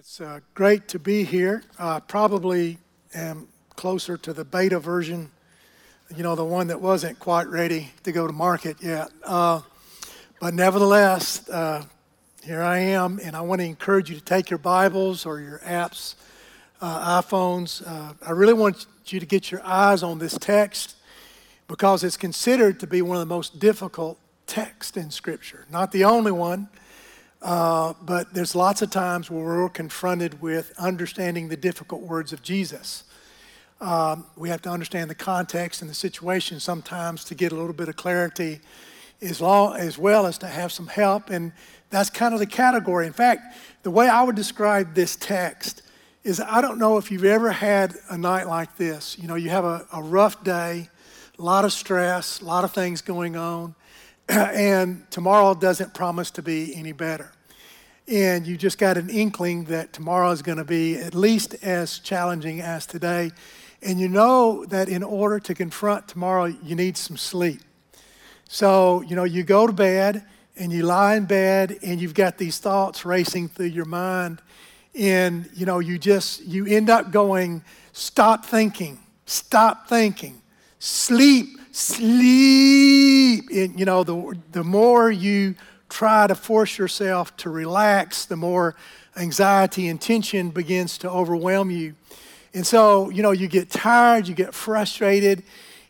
It's uh, great to be here. Uh, probably am closer to the beta version, you know, the one that wasn't quite ready to go to market yet. Uh, but nevertheless, uh, here I am, and I want to encourage you to take your Bibles or your apps, uh, iPhones. Uh, I really want you to get your eyes on this text because it's considered to be one of the most difficult texts in Scripture. Not the only one uh, but there's lots of times where we're confronted with understanding the difficult words of Jesus. Um, we have to understand the context and the situation sometimes to get a little bit of clarity, as, long, as well as to have some help. And that's kind of the category. In fact, the way I would describe this text is I don't know if you've ever had a night like this. You know, you have a, a rough day, a lot of stress, a lot of things going on. and tomorrow doesn't promise to be any better. And you just got an inkling that tomorrow is going to be at least as challenging as today. And you know that in order to confront tomorrow, you need some sleep. So, you know, you go to bed and you lie in bed and you've got these thoughts racing through your mind. And, you know, you just, you end up going, stop thinking, stop thinking, sleep, sleep. And, you know, the, the more you try to force yourself to relax, the more anxiety and tension begins to overwhelm you. And so, you know, you get tired, you get frustrated,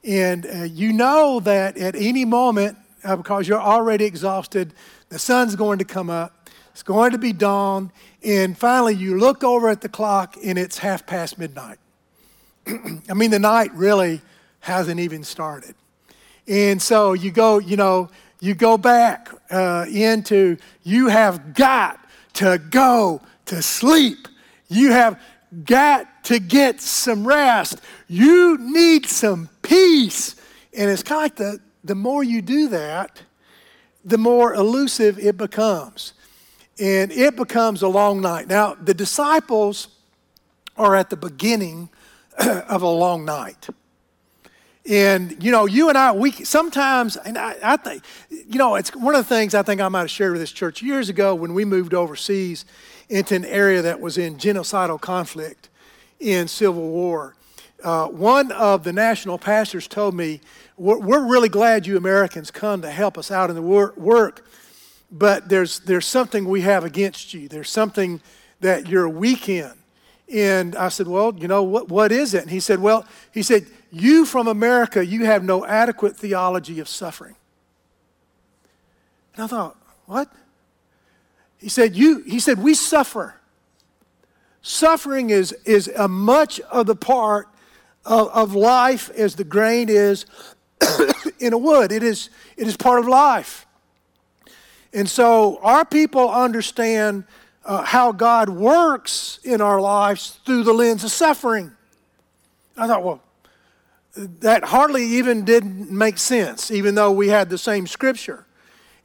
and uh, you know that at any moment, uh, because you're already exhausted, the sun's going to come up, it's going to be dawn, and finally you look over at the clock and it's half past midnight. I mean, the night really hasn't even started. And so you go, you know, you go back uh, into you have got to go to sleep. You have got to get some rest. You need some peace. And it's kind of like the, the more you do that, the more elusive it becomes. And it becomes a long night. Now, the disciples are at the beginning of a long night. And you know, you and I, we sometimes, and I, I, think, you know, it's one of the things I think I might have shared with this church years ago when we moved overseas into an area that was in genocidal conflict in civil war. Uh, one of the national pastors told me, we're, we're, really glad you Americans come to help us out in the wor- work, but there's, there's something we have against you. There's something that you're weak in. And I said, Well, you know, what, what is it? And he said, Well, he said, You from America, you have no adequate theology of suffering. And I thought, What? He said, You, he said, we suffer. Suffering is, is a much of the part of, of life as the grain is in a wood. It is, it is part of life. And so our people understand uh, how God works in our lives through the lens of suffering. I thought, well, that hardly even didn't make sense, even though we had the same scripture.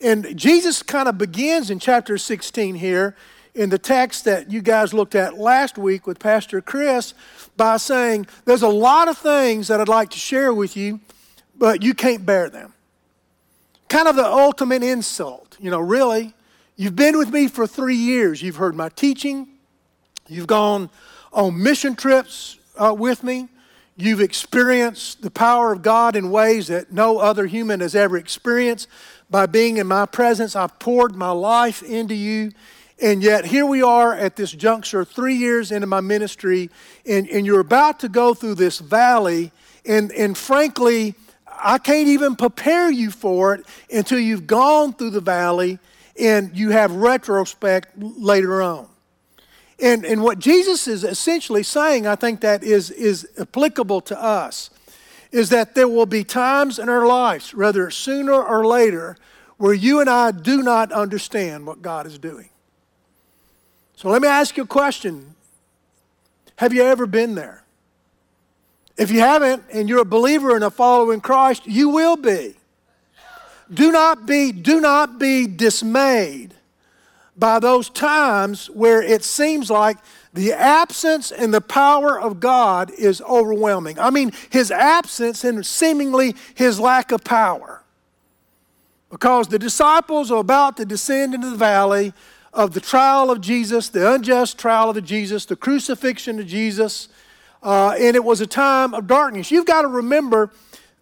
And Jesus kind of begins in chapter 16 here in the text that you guys looked at last week with Pastor Chris by saying, There's a lot of things that I'd like to share with you, but you can't bear them. Kind of the ultimate insult, you know, really. You've been with me for three years. You've heard my teaching. You've gone on mission trips uh, with me. You've experienced the power of God in ways that no other human has ever experienced. By being in my presence, I've poured my life into you. And yet, here we are at this juncture, three years into my ministry, and, and you're about to go through this valley. And, and frankly, I can't even prepare you for it until you've gone through the valley and you have retrospect later on. And, and what Jesus is essentially saying, I think that is, is applicable to us, is that there will be times in our lives, whether sooner or later, where you and I do not understand what God is doing. So let me ask you a question Have you ever been there? If you haven't, and you're a believer and a follower in Christ, you will be. Do not be, do not be dismayed by those times where it seems like the absence and the power of God is overwhelming. I mean, his absence and seemingly his lack of power. Because the disciples are about to descend into the valley of the trial of Jesus, the unjust trial of Jesus, the crucifixion of Jesus, uh, and it was a time of darkness. You've got to remember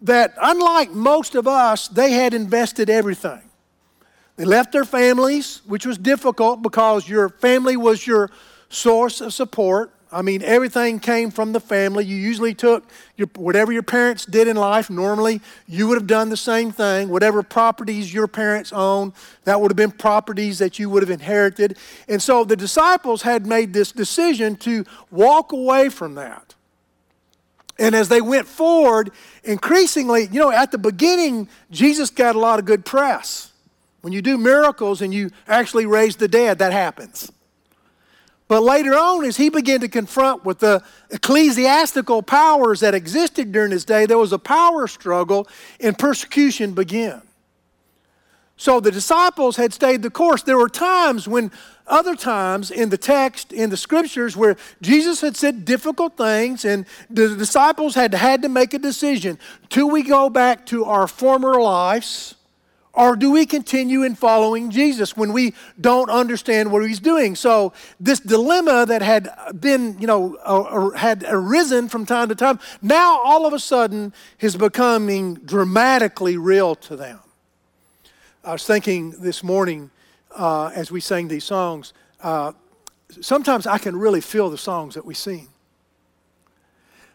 that, unlike most of us, they had invested everything. They left their families, which was difficult because your family was your source of support. I mean, everything came from the family. You usually took your, whatever your parents did in life. Normally, you would have done the same thing. Whatever properties your parents owned, that would have been properties that you would have inherited. And so the disciples had made this decision to walk away from that. And as they went forward, increasingly, you know, at the beginning, Jesus got a lot of good press. When you do miracles and you actually raise the dead, that happens. But later on, as he began to confront with the ecclesiastical powers that existed during his day, there was a power struggle and persecution began. So the disciples had stayed the course. There were times when, other times in the text, in the scriptures, where Jesus had said difficult things and the disciples had had to make a decision. Do we go back to our former lives? Or do we continue in following Jesus when we don't understand what he's doing? So, this dilemma that had been, you know, had arisen from time to time, now all of a sudden is becoming dramatically real to them. I was thinking this morning uh, as we sang these songs, uh, sometimes I can really feel the songs that we sing.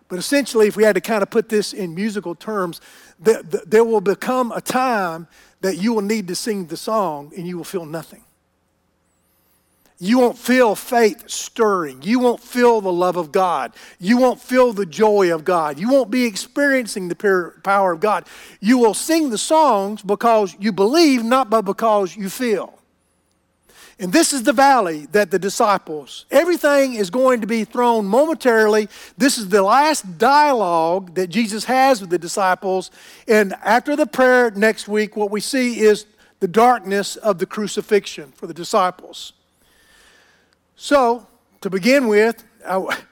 But essentially, if we had to kind of put this in musical terms, there will become a time that you will need to sing the song and you will feel nothing. You won't feel faith stirring. You won't feel the love of God. You won't feel the joy of God. You won't be experiencing the power of God. You will sing the songs because you believe, not but because you feel. And this is the valley that the disciples, everything is going to be thrown momentarily. This is the last dialogue that Jesus has with the disciples. And after the prayer next week, what we see is the darkness of the crucifixion for the disciples. So, to begin with, I,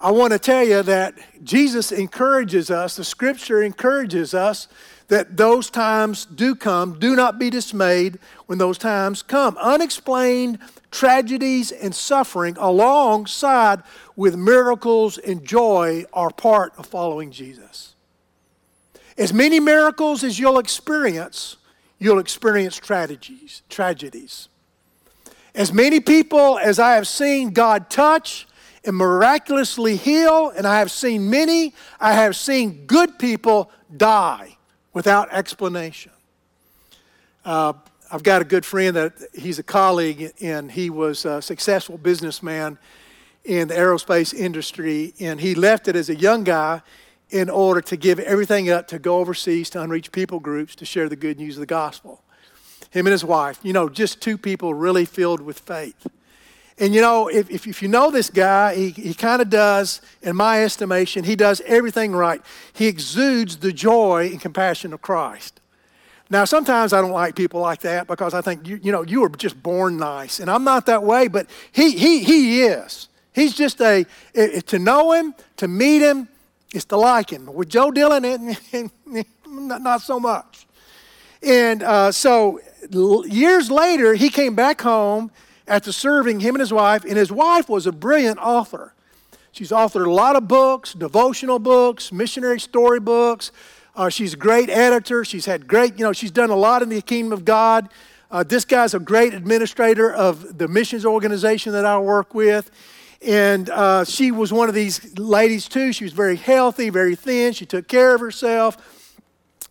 I want to tell you that Jesus encourages us, the scripture encourages us that those times do come. Do not be dismayed when those times come. Unexplained tragedies and suffering alongside with miracles and joy are part of following Jesus. As many miracles as you'll experience, you'll experience tragedies, tragedies. As many people as I have seen God touch and miraculously heal, and I have seen many, I have seen good people die without explanation. Uh, I've got a good friend that he's a colleague, and he was a successful businessman in the aerospace industry, and he left it as a young guy in order to give everything up to go overseas to unreached people groups to share the good news of the gospel. Him and his wife, you know, just two people really filled with faith. And you know, if, if, if you know this guy, he, he kind of does, in my estimation, he does everything right. He exudes the joy and compassion of Christ. Now, sometimes I don't like people like that because I think, you, you know, you were just born nice. And I'm not that way, but he, he, he is. He's just a, to know him, to meet him, is to like him. With Joe Dillon, not so much. And uh, so years later, he came back home after serving him and his wife, and his wife was a brilliant author. She's authored a lot of books, devotional books, missionary story books. Uh, she's a great editor. She's had great, you know, she's done a lot in the kingdom of God. Uh, this guy's a great administrator of the missions organization that I work with. And uh, she was one of these ladies, too. She was very healthy, very thin. She took care of herself,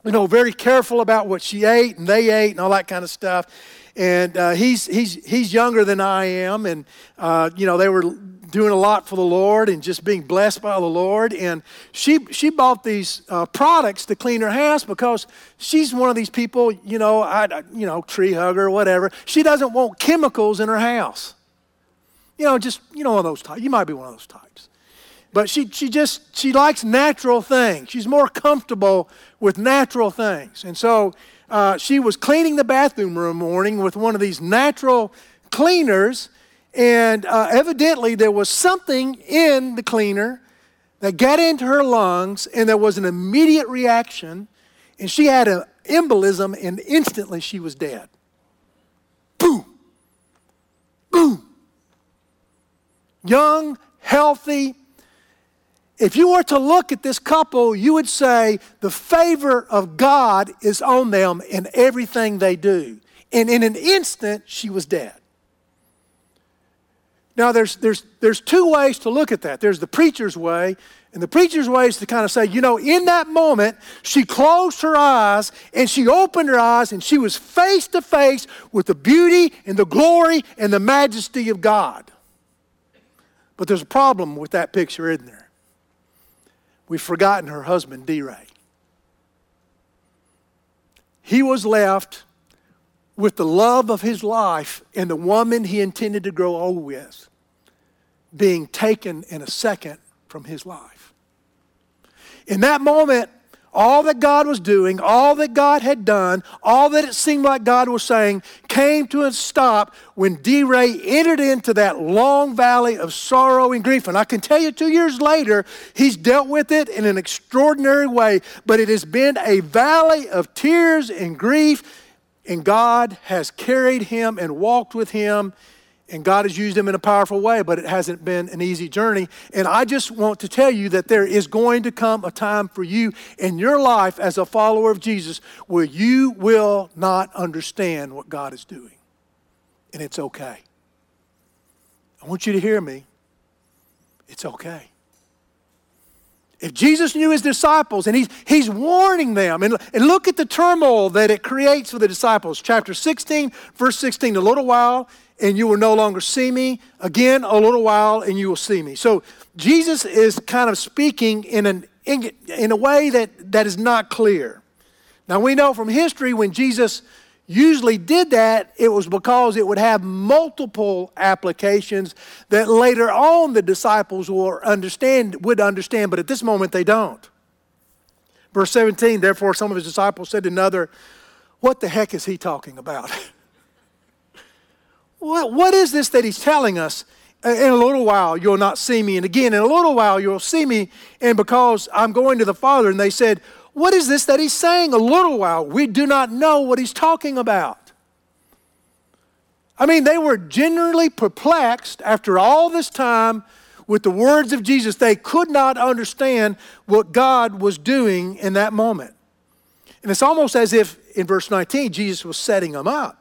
you know, very careful about what she ate and they ate and all that kind of stuff and uh, he's, he's, he's younger than I am, and, uh, you know, they were doing a lot for the Lord and just being blessed by the Lord. And she, she bought these uh, products to clean her house because she's one of these people, you know, I, you know, tree hugger, whatever. She doesn't want chemicals in her house. You know, just, you know, one of those types. You might be one of those types. But she, she just, she likes natural things. She's more comfortable with natural things. And so uh, she was cleaning the bathroom one morning with one of these natural cleaners, and uh, evidently there was something in the cleaner that got into her lungs, and there was an immediate reaction, and she had an embolism, and instantly she was dead. Boom! boom. Young, healthy. If you were to look at this couple, you would say the favor of God is on them in everything they do. And in an instant, she was dead. Now, there's, there's, there's two ways to look at that. There's the preacher's way, and the preacher's way is to kind of say, you know, in that moment, she closed her eyes and she opened her eyes and she was face to face with the beauty and the glory and the majesty of God. But there's a problem with that picture, isn't there? We've forgotten her husband, D. Ray. He was left with the love of his life and the woman he intended to grow old with being taken in a second from his life. In that moment, all that God was doing, all that God had done, all that it seemed like God was saying came to a stop when D. Ray entered into that long valley of sorrow and grief. And I can tell you, two years later, he's dealt with it in an extraordinary way, but it has been a valley of tears and grief, and God has carried him and walked with him and God has used him in a powerful way, but it hasn't been an easy journey. And I just want to tell you that there is going to come a time for you in your life as a follower of Jesus where you will not understand what God is doing. And it's okay. I want you to hear me. It's okay. If Jesus knew his disciples and he's, he's warning them, and, and look at the turmoil that it creates for the disciples. Chapter 16, verse 16, a little while and you will no longer see me. Again, a little while, and you will see me. So Jesus is kind of speaking in, an, in a way that, that is not clear. Now, we know from history when Jesus usually did that, it was because it would have multiple applications that later on the disciples will understand, would understand, but at this moment they don't. Verse 17, therefore, some of his disciples said to another, What the heck is he talking about? What, what is this that he's telling us? In a little while, you'll not see me. And again, in a little while, you'll see me. And because I'm going to the Father, and they said, What is this that he's saying? A little while. We do not know what he's talking about. I mean, they were genuinely perplexed after all this time with the words of Jesus. They could not understand what God was doing in that moment. And it's almost as if in verse 19, Jesus was setting them up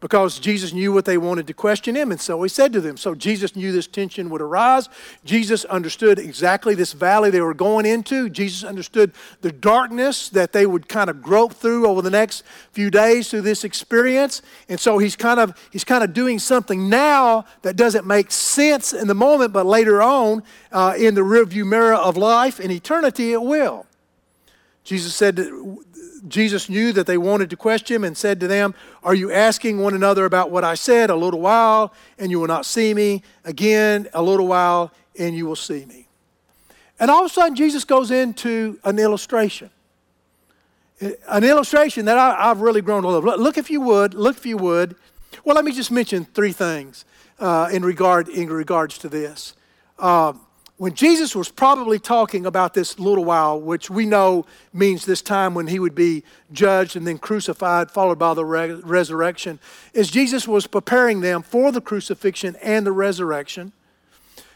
because Jesus knew what they wanted to question him, and so he said to them. So Jesus knew this tension would arise. Jesus understood exactly this valley they were going into. Jesus understood the darkness that they would kind of grope through over the next few days through this experience. And so he's kind of he's kind of doing something now that doesn't make sense in the moment, but later on uh, in the rearview mirror of life in eternity it will. Jesus said Jesus knew that they wanted to question him and said to them, Are you asking one another about what I said? A little while, and you will not see me. Again, a little while, and you will see me. And all of a sudden, Jesus goes into an illustration. An illustration that I, have really grown to love. Look, if you would, look if you would. Well, let me just mention three things uh, in, regard, in regards to this. Uh, when Jesus was probably talking about this little while, which we know means this time when he would be judged and then crucified, followed by the re- resurrection, is Jesus was preparing them for the crucifixion and the resurrection.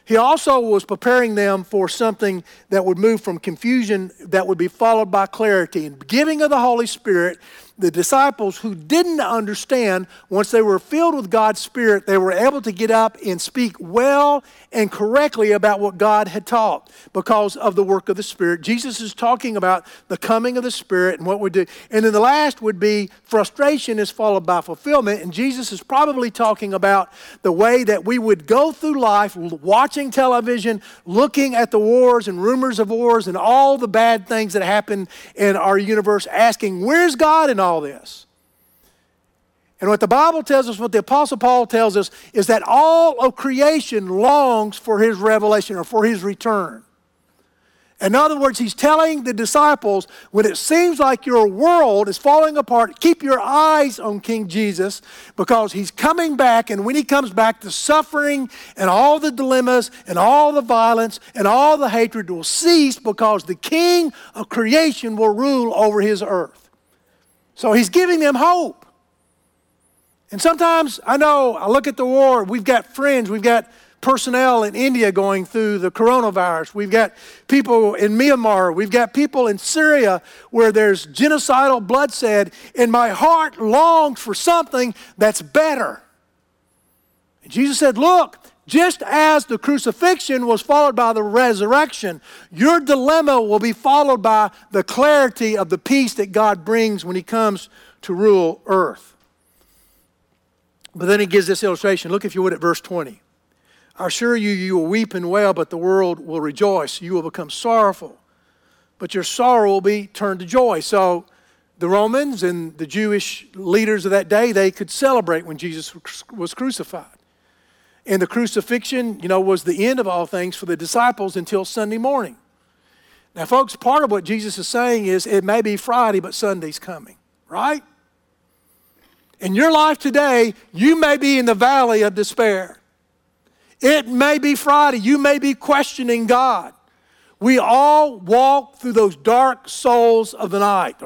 He also was preparing them for something that would move from confusion that would be followed by clarity and giving of the Holy Spirit the disciples who didn't understand, once they were filled with God's Spirit, they were able to get up and speak well and correctly about what God had taught because of the work of the Spirit. Jesus is talking about the coming of the Spirit and what we do. And then the last would be frustration is followed by fulfillment. And Jesus is probably talking about the way that we would go through life watching television, looking at the wars and rumors of wars and all the bad things that happen in our universe, asking, Where's God in all all this. And what the Bible tells us, what the Apostle Paul tells us, is that all of creation longs for his revelation or for his return. In other words, he's telling the disciples when it seems like your world is falling apart, keep your eyes on King Jesus because he's coming back. And when he comes back, the suffering and all the dilemmas and all the violence and all the hatred will cease because the King of creation will rule over his earth. So he's giving them hope. And sometimes I know I look at the war, we've got friends, we've got personnel in India going through the coronavirus. We've got people in Myanmar. We've got people in Syria where there's genocidal bloodshed. And my heart longs for something that's better. And Jesus said, Look, just as the crucifixion was followed by the resurrection, your dilemma will be followed by the clarity of the peace that God brings when He comes to rule earth. But then He gives this illustration. Look, if you would, at verse 20. I assure you, you will weep and wail, but the world will rejoice. You will become sorrowful, but your sorrow will be turned to joy. So the Romans and the Jewish leaders of that day, they could celebrate when Jesus was crucified. And the crucifixion, you know, was the end of all things for the disciples until Sunday morning. Now, folks, part of what Jesus is saying is it may be Friday, but Sunday's coming, right? In your life today, you may be in the valley of despair. It may be Friday. You may be questioning God. We all walk through those dark souls of the night,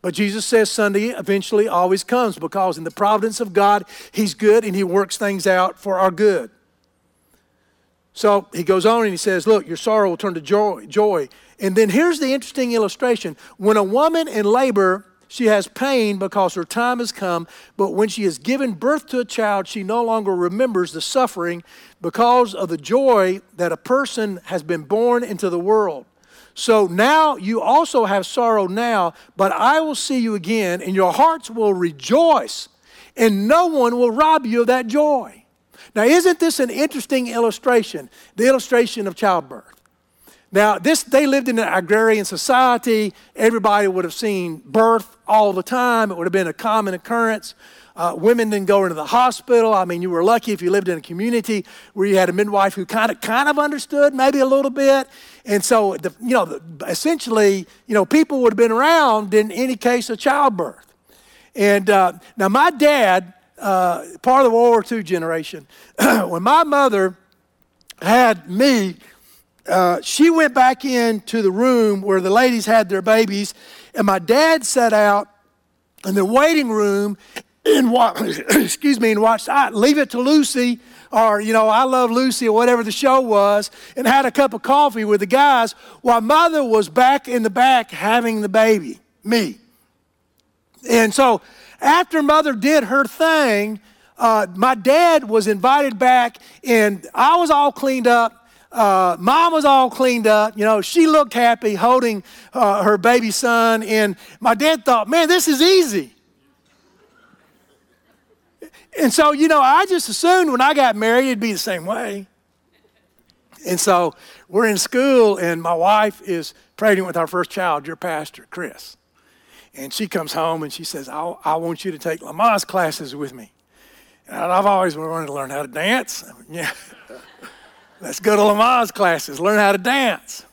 but Jesus says Sunday eventually always comes because in the providence of God, He's good and He works things out for our good. So he goes on and he says, Look, your sorrow will turn to joy. joy. And then here's the interesting illustration. When a woman in labor, she has pain because her time has come, but when she has given birth to a child, she no longer remembers the suffering because of the joy that a person has been born into the world. So now you also have sorrow now, but I will see you again, and your hearts will rejoice, and no one will rob you of that joy. Now, isn't this an interesting illustration? The illustration of childbirth. Now, this they lived in an agrarian society. Everybody would have seen birth all the time. It would have been a common occurrence. Uh, women didn't go into the hospital. I mean, you were lucky if you lived in a community where you had a midwife who kind of kind of understood, maybe a little bit. And so, the, you know, the, essentially, you know, people would have been around in any case of childbirth. And uh, now, my dad, uh, part of the World War II generation, when my mother had me, uh, she went back into the room where the ladies had their babies, and my dad sat out in the waiting room and watched, excuse me, and watched. I leave it to Lucy or, you know, I Love Lucy or whatever the show was, and had a cup of coffee with the guys while mother was back in the back having the baby, me. And so after mother did her thing, uh, my dad was invited back, and I was all cleaned up. Uh, mom was all cleaned up. You know, she looked happy holding uh, her baby son. And my dad thought, man, this is easy. And so, you know, I just assumed when I got married, it'd be the same way. And so we're in school, and my wife is pregnant with our first child, your pastor, Chris. And she comes home and she says, I, I want you to take Lamaze classes with me. And I've always wanted to learn how to dance. Yeah. Let's go to Lamaze classes, learn how to dance.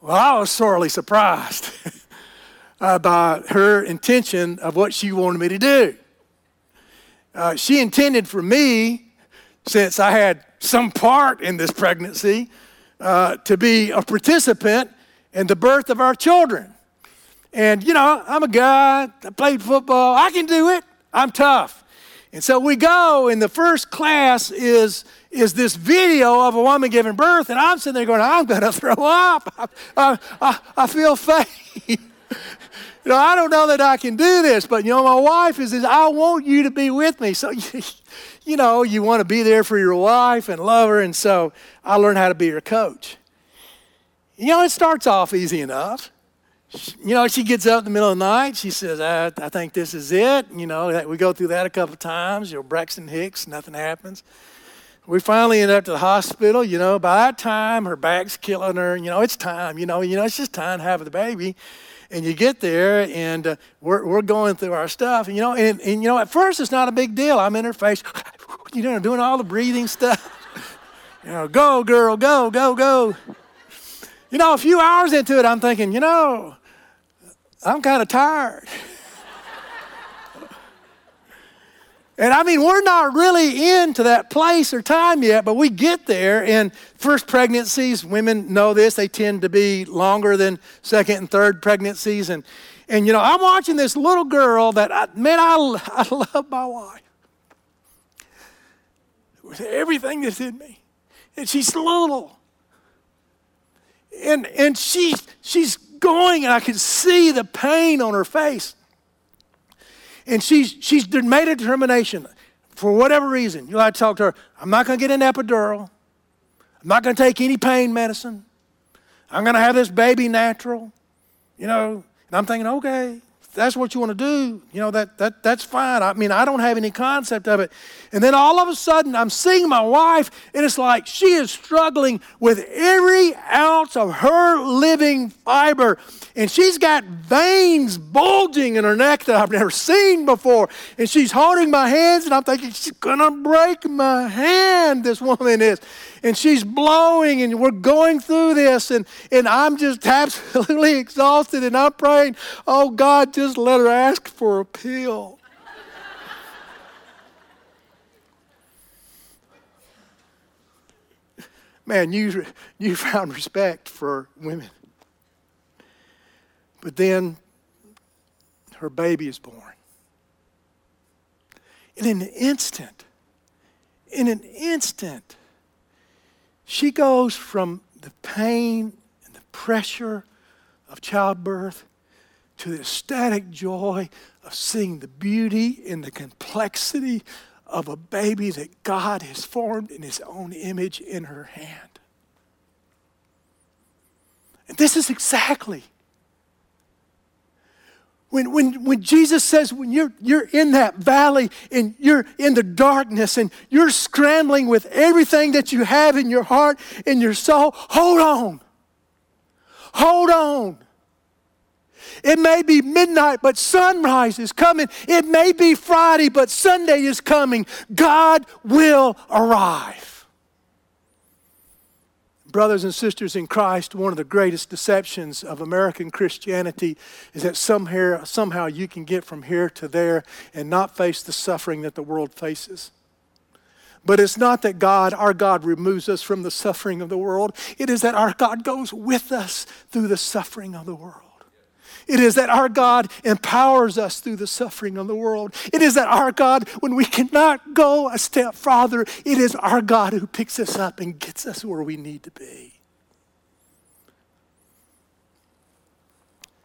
Well, I was sorely surprised by her intention of what she wanted me to do. Uh, she intended for me, since I had some part in this pregnancy, uh, to be a participant in the birth of our children. And, you know, I'm a guy, I played football, I can do it, I'm tough. And so we go, and the first class is, is this video of a woman giving birth, and I'm sitting there going, I'm going to throw up. I, I, I feel faint. you know, I don't know that I can do this, but you know, my wife is this, I want you to be with me. So, you know, you want to be there for your wife and love her. And so I learned how to be her coach. You know, it starts off easy enough. You know, she gets up in the middle of the night. She says, I, I think this is it. You know, we go through that a couple of times. You know, Braxton Hicks, nothing happens. We finally end up to the hospital. You know, by that time, her back's killing her. You know, it's time. You know, you know, it's just time to have the baby and you get there and uh, we're, we're going through our stuff and you know and, and you know at first it's not a big deal. I'm in her face you know doing all the breathing stuff. You know go girl go go go. You know a few hours into it i'm thinking you know i'm kind of tired And I mean, we're not really into that place or time yet, but we get there. And first pregnancies, women know this, they tend to be longer than second and third pregnancies. And, And, you know, I'm watching this little girl that, I, man, I, I love my wife with everything that's in me. And she's little. And, and she, she's going, and I can see the pain on her face. And she's, she's made a determination for whatever reason. You know, I talk to her, I'm not going to get an epidural. I'm not going to take any pain medicine. I'm going to have this baby natural. You know, and I'm thinking, okay, that's what you want to do, you know, that, that, that's fine. I mean, I don't have any concept of it. And then all of a sudden, I'm seeing my wife, and it's like she is struggling with every ounce of her living fiber. And she's got veins bulging in her neck that I've never seen before. And she's holding my hands, and I'm thinking, she's going to break my hand, this woman is and she's blowing and we're going through this and, and I'm just absolutely exhausted and I'm praying, oh God, just let her ask for a pill. Man, you, you found respect for women. But then her baby is born. And in an instant, in an instant, she goes from the pain and the pressure of childbirth to the ecstatic joy of seeing the beauty and the complexity of a baby that God has formed in his own image in her hand. And this is exactly when, when, when Jesus says, when you're, you're in that valley and you're in the darkness and you're scrambling with everything that you have in your heart, in your soul, hold on. Hold on. It may be midnight, but sunrise is coming. It may be Friday, but Sunday is coming. God will arrive. Brothers and sisters in Christ, one of the greatest deceptions of American Christianity is that somehow, somehow you can get from here to there and not face the suffering that the world faces. But it's not that God, our God, removes us from the suffering of the world. It is that our God goes with us through the suffering of the world. It is that our God empowers us through the suffering of the world. It is that our God, when we cannot go a step farther, it is our God who picks us up and gets us where we need to be.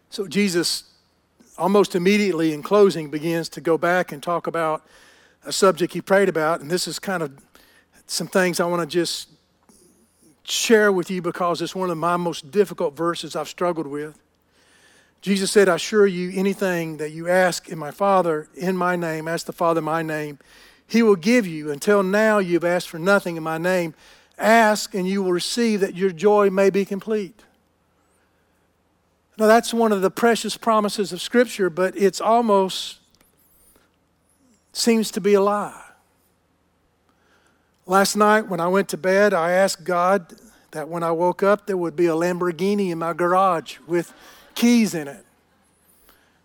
So Jesus, almost immediately in closing, begins to go back and talk about a subject he prayed about. And this is kind of some things I want to just share with you because it's one of my most difficult verses I've struggled with. Jesus said, I assure you, anything that you ask in my Father, in my name, ask the Father my name, he will give you. Until now, you've asked for nothing in my name. Ask and you will receive that your joy may be complete. Now, that's one of the precious promises of Scripture, but it's almost seems to be a lie. Last night, when I went to bed, I asked God that when I woke up, there would be a Lamborghini in my garage with keys in it.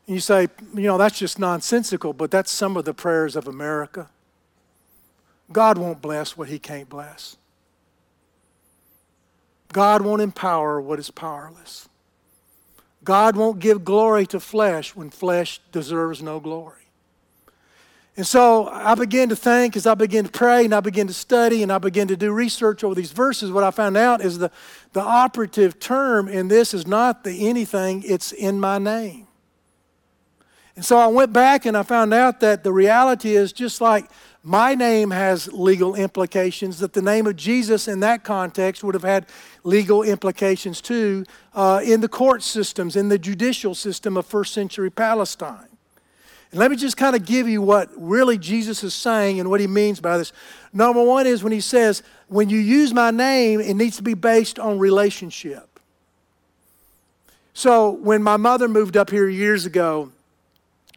And you say, you know, that's just nonsensical, but that's some of the prayers of America. God won't bless what he can't bless. God won't empower what is powerless. God won't give glory to flesh when flesh deserves no glory. And so I began to think as I began to pray and I began to study and I began to do research over these verses. What I found out is the, the operative term in this is not the anything, it's in my name. And so I went back and I found out that the reality is just like my name has legal implications, that the name of Jesus in that context would have had legal implications too uh, in the court systems, in the judicial system of first century Palestine. And let me just kind of give you what really Jesus is saying and what he means by this. Number one is when he says, when you use my name, it needs to be based on relationship. So when my mother moved up here years ago,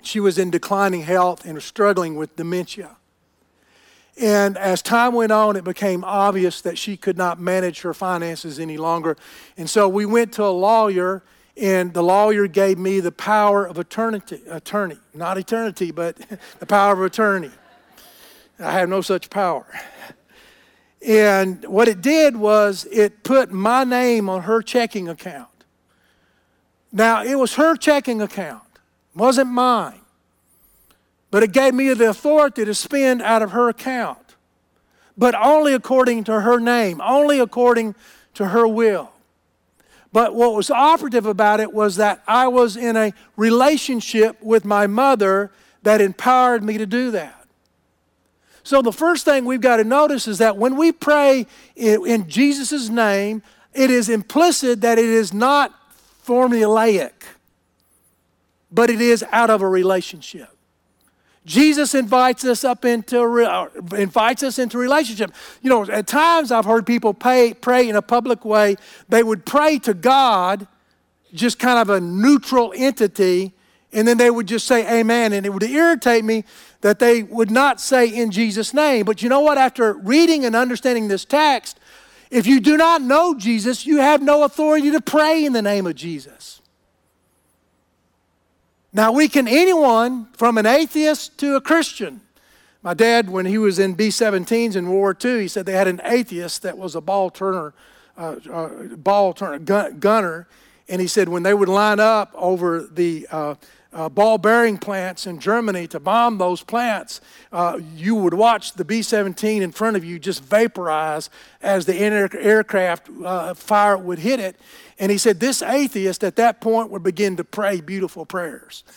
she was in declining health and was struggling with dementia. And as time went on, it became obvious that she could not manage her finances any longer. And so we went to a lawyer and the lawyer gave me the power of eternity, attorney, not eternity, but the power of attorney. I have no such power. And what it did was it put my name on her checking account. Now, it was her checking account. wasn't mine. But it gave me the authority to spend out of her account, but only according to her name, only according to her will. But what was operative about it was that I was in a relationship with my mother that empowered me to do that. So, the first thing we've got to notice is that when we pray in, Jesus' name, it is implicit that it is not formulaic, but it is out of a relationship. Jesus invites us up into uh, invites us into relationship. You know, at times I've heard people pay, pray in a public way. They would pray to God, just kind of a neutral entity, and then they would just say amen. And it would irritate me that they would not say in Jesus' name. But you know what? After reading and understanding this text, if you do not know Jesus, you have no authority to pray in the name of Jesus. Now, we can, anyone from an atheist to a Christian. My dad, when he was in B 17s in World War II, he said they had an atheist that was a ball turret, uh, uh, ball turret, gun, gunner. And he said when they would line up over the uh, uh, ball bearing plants in Germany to bomb those plants, uh, you would watch the B 17 in front of you just vaporize as the aircraft uh, fire would hit it. And he said, This atheist at that point would begin to pray beautiful prayers.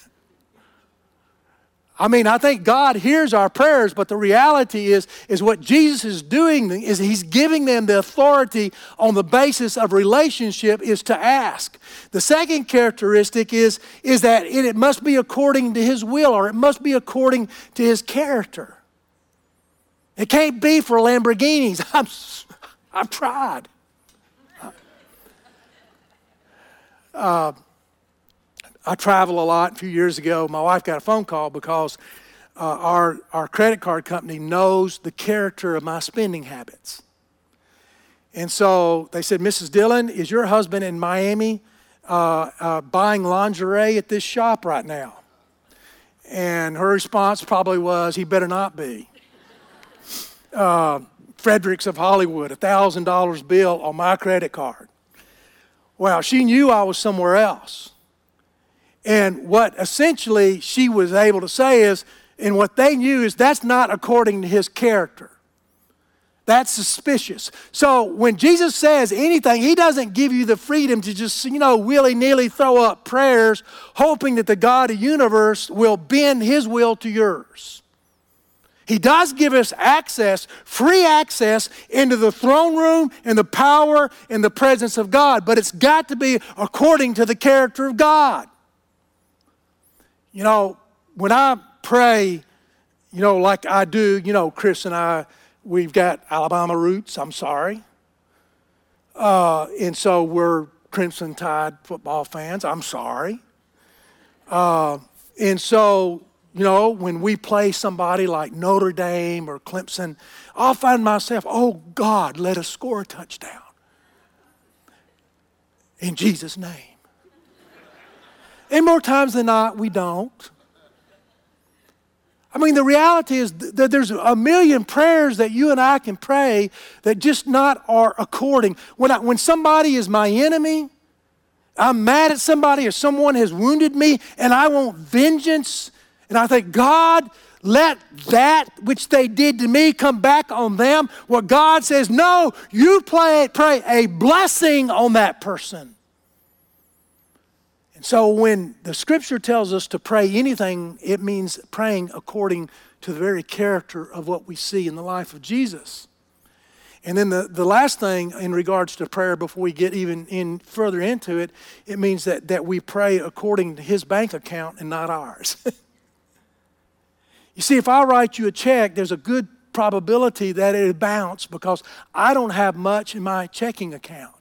I mean, I think God hears our prayers, but the reality is, is what Jesus is doing is He's giving them the authority on the basis of relationship is to ask. The second characteristic is, is that it, it must be according to His will or it must be according to His character. It can't be for Lamborghinis. I'm, I've tried. Uh, I travel a lot. A few years ago, my wife got a phone call because uh, our, our credit card company knows the character of my spending habits. And so they said, Mrs. Dillon, is your husband in Miami uh, uh, buying lingerie at this shop right now? And her response probably was, he better not be. Uh, Fredericks of Hollywood, a $1,000 bill on my credit card. Well, she knew I was somewhere else. And what essentially she was able to say is, and what they knew is that's not according to his character. That's suspicious. So when Jesus says anything, he doesn't give you the freedom to just, you know, willy nilly throw up prayers, hoping that the God of the universe will bend his will to yours. He does give us access, free access into the throne room and the power and the presence of God, but it's got to be according to the character of God. You know, when I pray, you know, like I do, you know, Chris and I, we've got Alabama roots, I'm sorry. Uh, and so we're Crimson Tide football fans, I'm sorry. Uh, and so you know, when we play somebody like Notre Dame or Clemson, I'll find myself, oh God, let us score a touchdown. In Jesus' name. And more times than not, we don't. I mean, the reality is that there's a million prayers that you and I can pray that just not are according. When, I, when somebody is my enemy, I'm mad at somebody or someone has wounded me and I want vengeance and I think, God, let that which they did to me come back on them. What God says, no, you pray, pray a blessing on that person. So when the scripture tells us to pray anything, it means praying according to the very character of what we see in the life of Jesus. And then the, the last thing in regards to prayer, before we get even in further into it, it means that, that we pray according to his bank account and not ours. You see, if I write you a check, there's a good probability that it'll bounce because I don't have much in my checking account.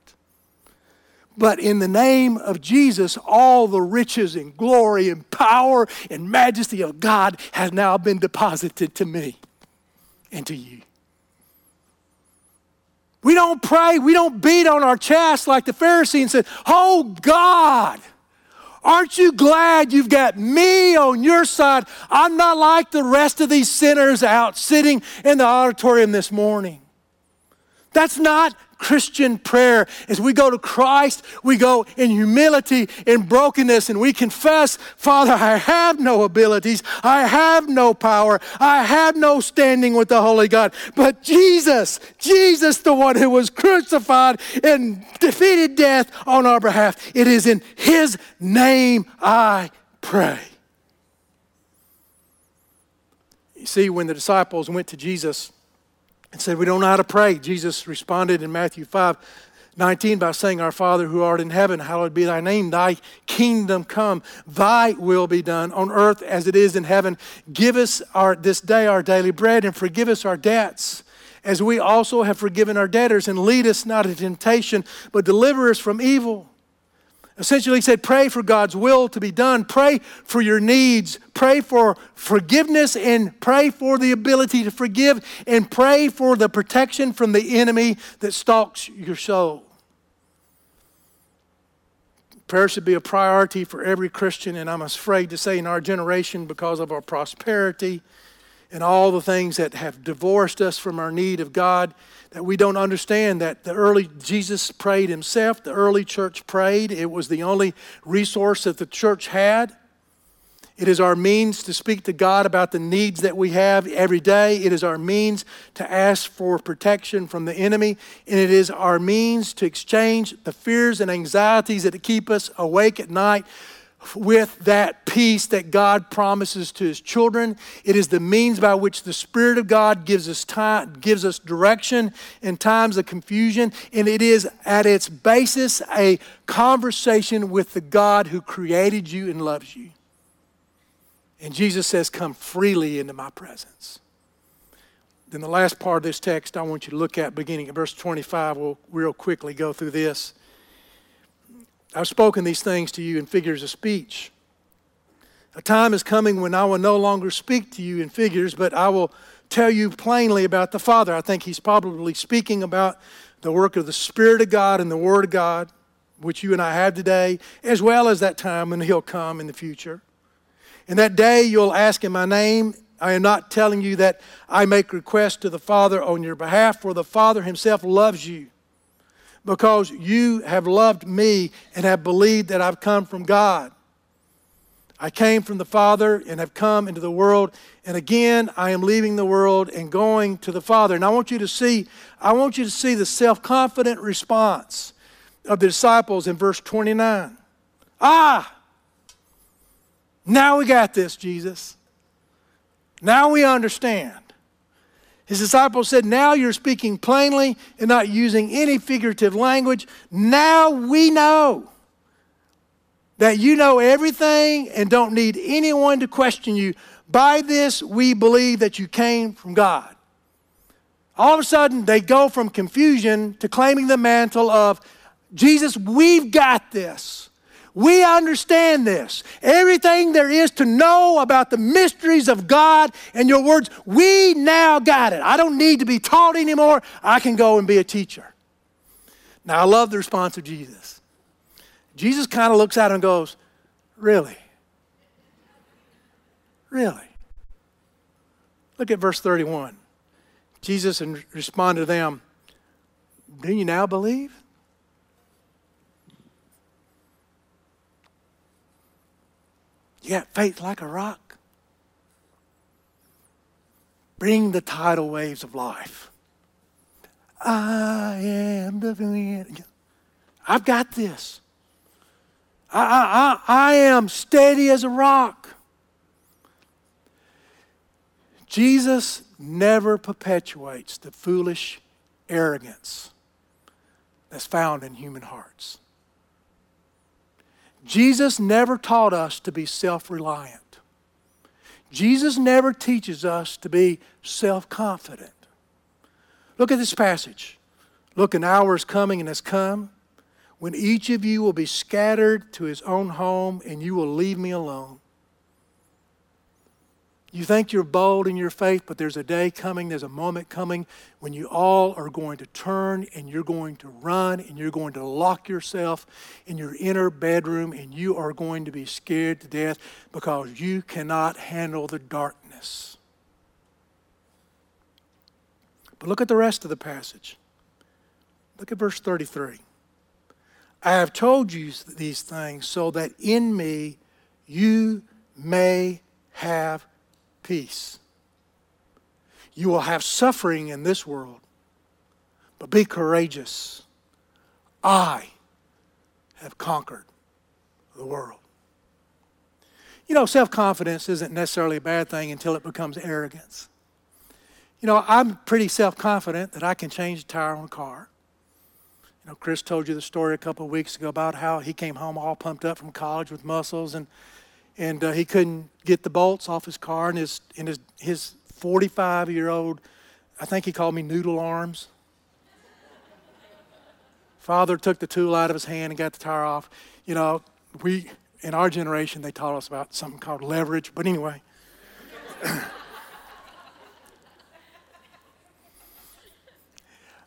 But in the name of Jesus, all the riches and glory and power and majesty of God has now been deposited to me and to you. We don't pray, we don't beat on our chest like the Pharisee and say, Oh God, Aren't you glad you've got me on your side? I'm not like the rest of these sinners out sitting in the auditorium this morning. That's not Christian prayer. As we go to Christ, we go in humility, in brokenness, and we confess, Father, I have no abilities, I have no power, I have no standing with the Holy God. But Jesus, Jesus, the one who was crucified and defeated death on our behalf, it is in His name I pray. You see, when the disciples went to Jesus, and said, We don't know how to pray. Jesus responded in Matthew 5 19 by saying, Our Father who art in heaven, hallowed be thy name. Thy kingdom come, thy will be done on earth as it is in heaven. Give us our, this day our daily bread and forgive us our debts as we also have forgiven our debtors. And lead us not into temptation, but deliver us from evil. Essentially, he said, pray for God's will to be done. Pray for your needs. Pray for forgiveness and pray for the ability to forgive and pray for the protection from the enemy that stalks your soul. Prayer should be a priority for every Christian, and I'm afraid to say in our generation because of our prosperity and all the things that have divorced us from our need of God that we don't understand that the early Jesus prayed himself, the early church prayed. It was the only resource that the church had. It is our means to speak to God about the needs that we have every day. It is our means to ask for protection from the enemy. And it is our means to exchange the fears and anxieties that keep us awake at night with that peace that God promises to his children. It is the means by which the Spirit of God gives us time, gives us direction in times of confusion. And it is at its basis a conversation with the God who created you and loves you. And Jesus says, Come freely into my presence. Then the last part of this text I want you to look at, beginning at verse 25, we'll real quickly go through this. I've spoken these things to you in figures of speech. A time is coming when I will no longer speak to you in figures, but I will tell you plainly about the Father. I think he's probably speaking about the work of the Spirit of God and the Word of God, which you and I have today, as well as that time when he'll come in the future. In that day, you'll ask in my name. I am not telling you that I make request to the Father on your behalf, for the Father himself loves you because you have loved me and have believed that I've come from God. I came from the Father and have come into the world, and again I am leaving the world and going to the Father. And I want you to see, I want you to see the self-confident response of the disciples in verse 29. Ah! Now we got this, Jesus. Now we understand. His disciples said, Now you're speaking plainly and not using any figurative language. Now we know that you know everything and don't need anyone to question you. By this, we believe that you came from God. All of a sudden, they go from confusion to claiming the mantle of Jesus, we've got this. We understand this. Everything there is to know about the mysteries of God and your words, we now got it. I don't need to be taught anymore. I can go and be a teacher. Now, I love the response of Jesus. Jesus kind of looks at him and goes, Really? Really? Look at verse 31. Jesus responded to them, Do you now believe? You got faith like a rock. Bring the tidal waves of life. I am the wind. I've got this. I, I, I, I am steady as a rock. Jesus never perpetuates the foolish arrogance that's found in human hearts. Jesus never taught us to be self reliant. Jesus never teaches us to be self confident. Look at this passage. Look, an hour is coming and has come when each of you will be scattered to his own home and you will leave me alone. You think you're bold in your faith, but there's a day coming, there's a moment coming when you all are going to turn and you're going to run and you're going to lock yourself in your inner bedroom and you are going to be scared to death because you cannot handle the darkness. But look at the rest of the passage. Look at verse 33. I have told you these things so that in me you may have peace. You will have suffering in this world, but be courageous. I have conquered the world. You know, self confidence isn't necessarily a bad thing until it becomes arrogance. You know, I'm pretty self confident that I can change the tire on a car. You know, Chris told you the story a couple of weeks ago about how he came home all pumped up from college with muscles and and uh, he couldn't get the bolts off his car and his and his his 45 year old I think he called me noodle arms. Father took the tool out of his hand and got the tire off. You know, we in our generation they taught us about something called leverage, but anyway.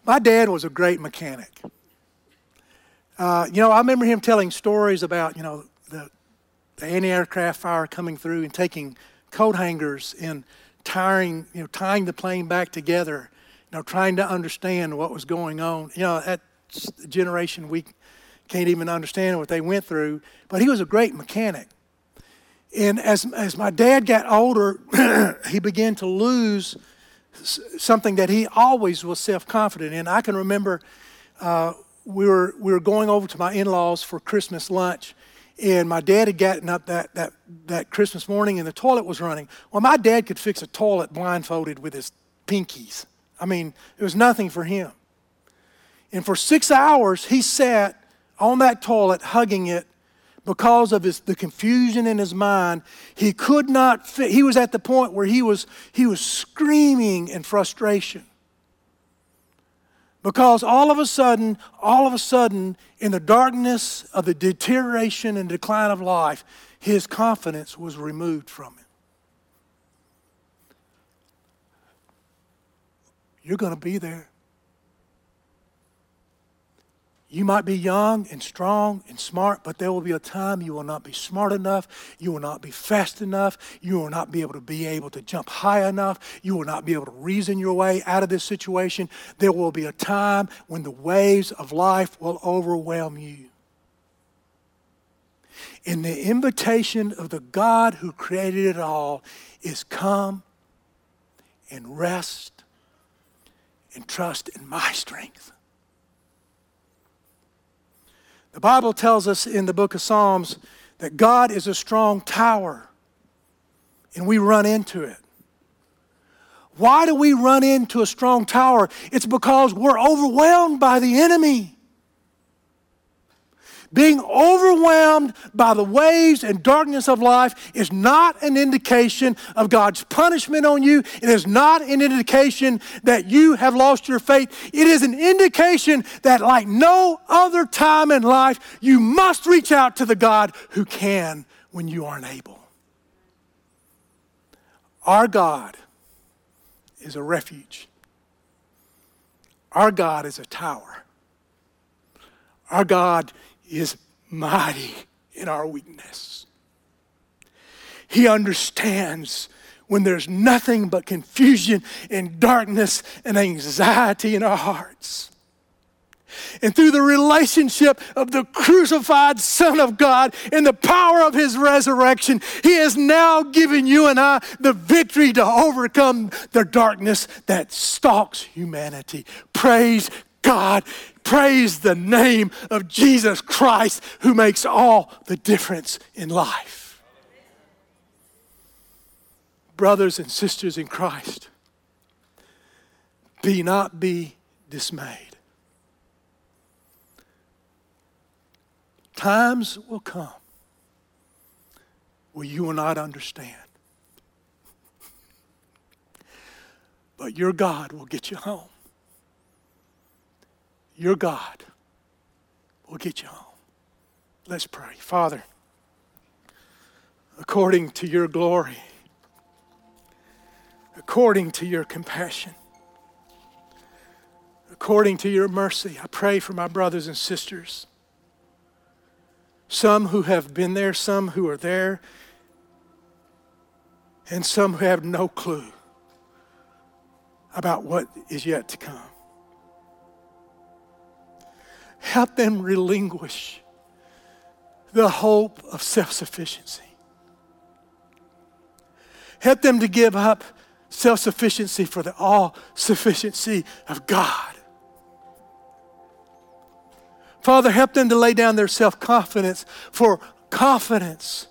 My dad was a great mechanic. Uh, you know, I remember him telling stories about, you know, the, the anti-aircraft fire coming through and taking coat hangers and tying, you know, tying the plane back together, you know, trying to understand what was going on. You know, that generation we can't even understand what they went through. But he was a great mechanic. And as, as my dad got older, he began to lose something that he always was self confident in. I can remember uh, we, were, we were going over to my in laws for Christmas lunch, and my dad had gotten up that, that, that Christmas morning and the toilet was running. Well, my dad could fix a toilet blindfolded with his pinkies. I mean, it was nothing for him. And for six hours, he sat on that toilet hugging it because of his, the confusion in his mind, he could not fit. He was at the point where he was, he was screaming in frustration. Because all of a sudden, all of a sudden, in the darkness of the deterioration and decline of life, his confidence was removed from him. You're going to be there. You might be young and strong and smart, but there will be a time you will not be smart enough. You will not be fast enough. You will not be able to be able to jump high enough. You will not be able to reason your way out of this situation. There will be a time when the waves of life will overwhelm you. And the invitation of the God who created it all is come and rest and trust in my strength. The Bible tells us in the book of Psalms that God is a strong tower and we run into it. Why do we run into a strong tower? It's because we're overwhelmed by the enemy. Being overwhelmed by the waves and darkness of life is not an indication of God's punishment on you. It is not an indication that you have lost your faith. It is an indication that, like no other time in life, you must reach out to the God who can when you aren't able. Our God is a refuge, our God is a tower. Our God is mighty in our weakness. He understands when there's nothing but confusion and darkness and anxiety in our hearts. And through the relationship of the crucified Son of God and the power of His resurrection, He has now given you and I the victory to overcome the darkness that stalks humanity. Praise God. Praise the name of Jesus Christ who makes all the difference in life. Brothers and sisters in Christ, be not be dismayed. Times will come where you will not understand. But your God will get you home your God will get you home. Let's pray. Father, according to your glory, according to your compassion, according to your mercy, I pray for my brothers and sisters. Some who have been there, some who are there, and some who have no clue about what is yet to come. Help them relinquish the hope of self sufficiency. Help them to give up self sufficiency for the all sufficiency of God. Father, help them to lay down their self confidence for confidence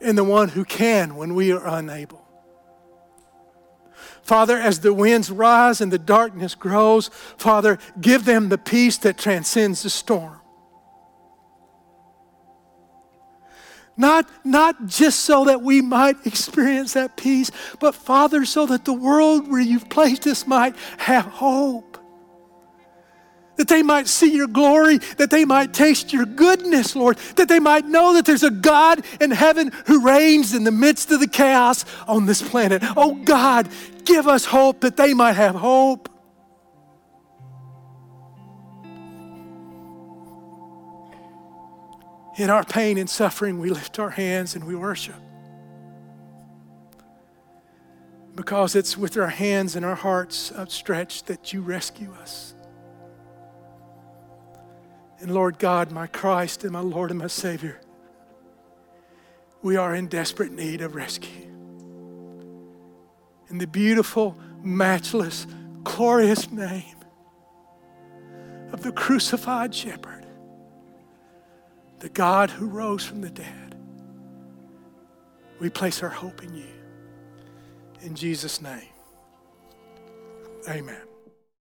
in the one who can when we are unable. Father, as the winds rise and the darkness grows, Father, give them the peace that transcends the storm. Not, not just so that we might experience that peace, but Father, so that the world where you've placed us might have hope that they might see your glory, that they might taste your goodness, Lord, that they might know that there's a God in heaven who reigns in the midst of the chaos on this planet. Oh God, give us hope that they might have hope. In our pain and suffering, we lift our hands and we worship. Because it's with our hands and our hearts outstretched that you rescue us. And Lord God, my Christ and my Lord and my Savior, we are in desperate need of rescue. In the beautiful, matchless, glorious name of the crucified shepherd, the God who rose from the dead, we place our hope in you. In Jesus' name, amen.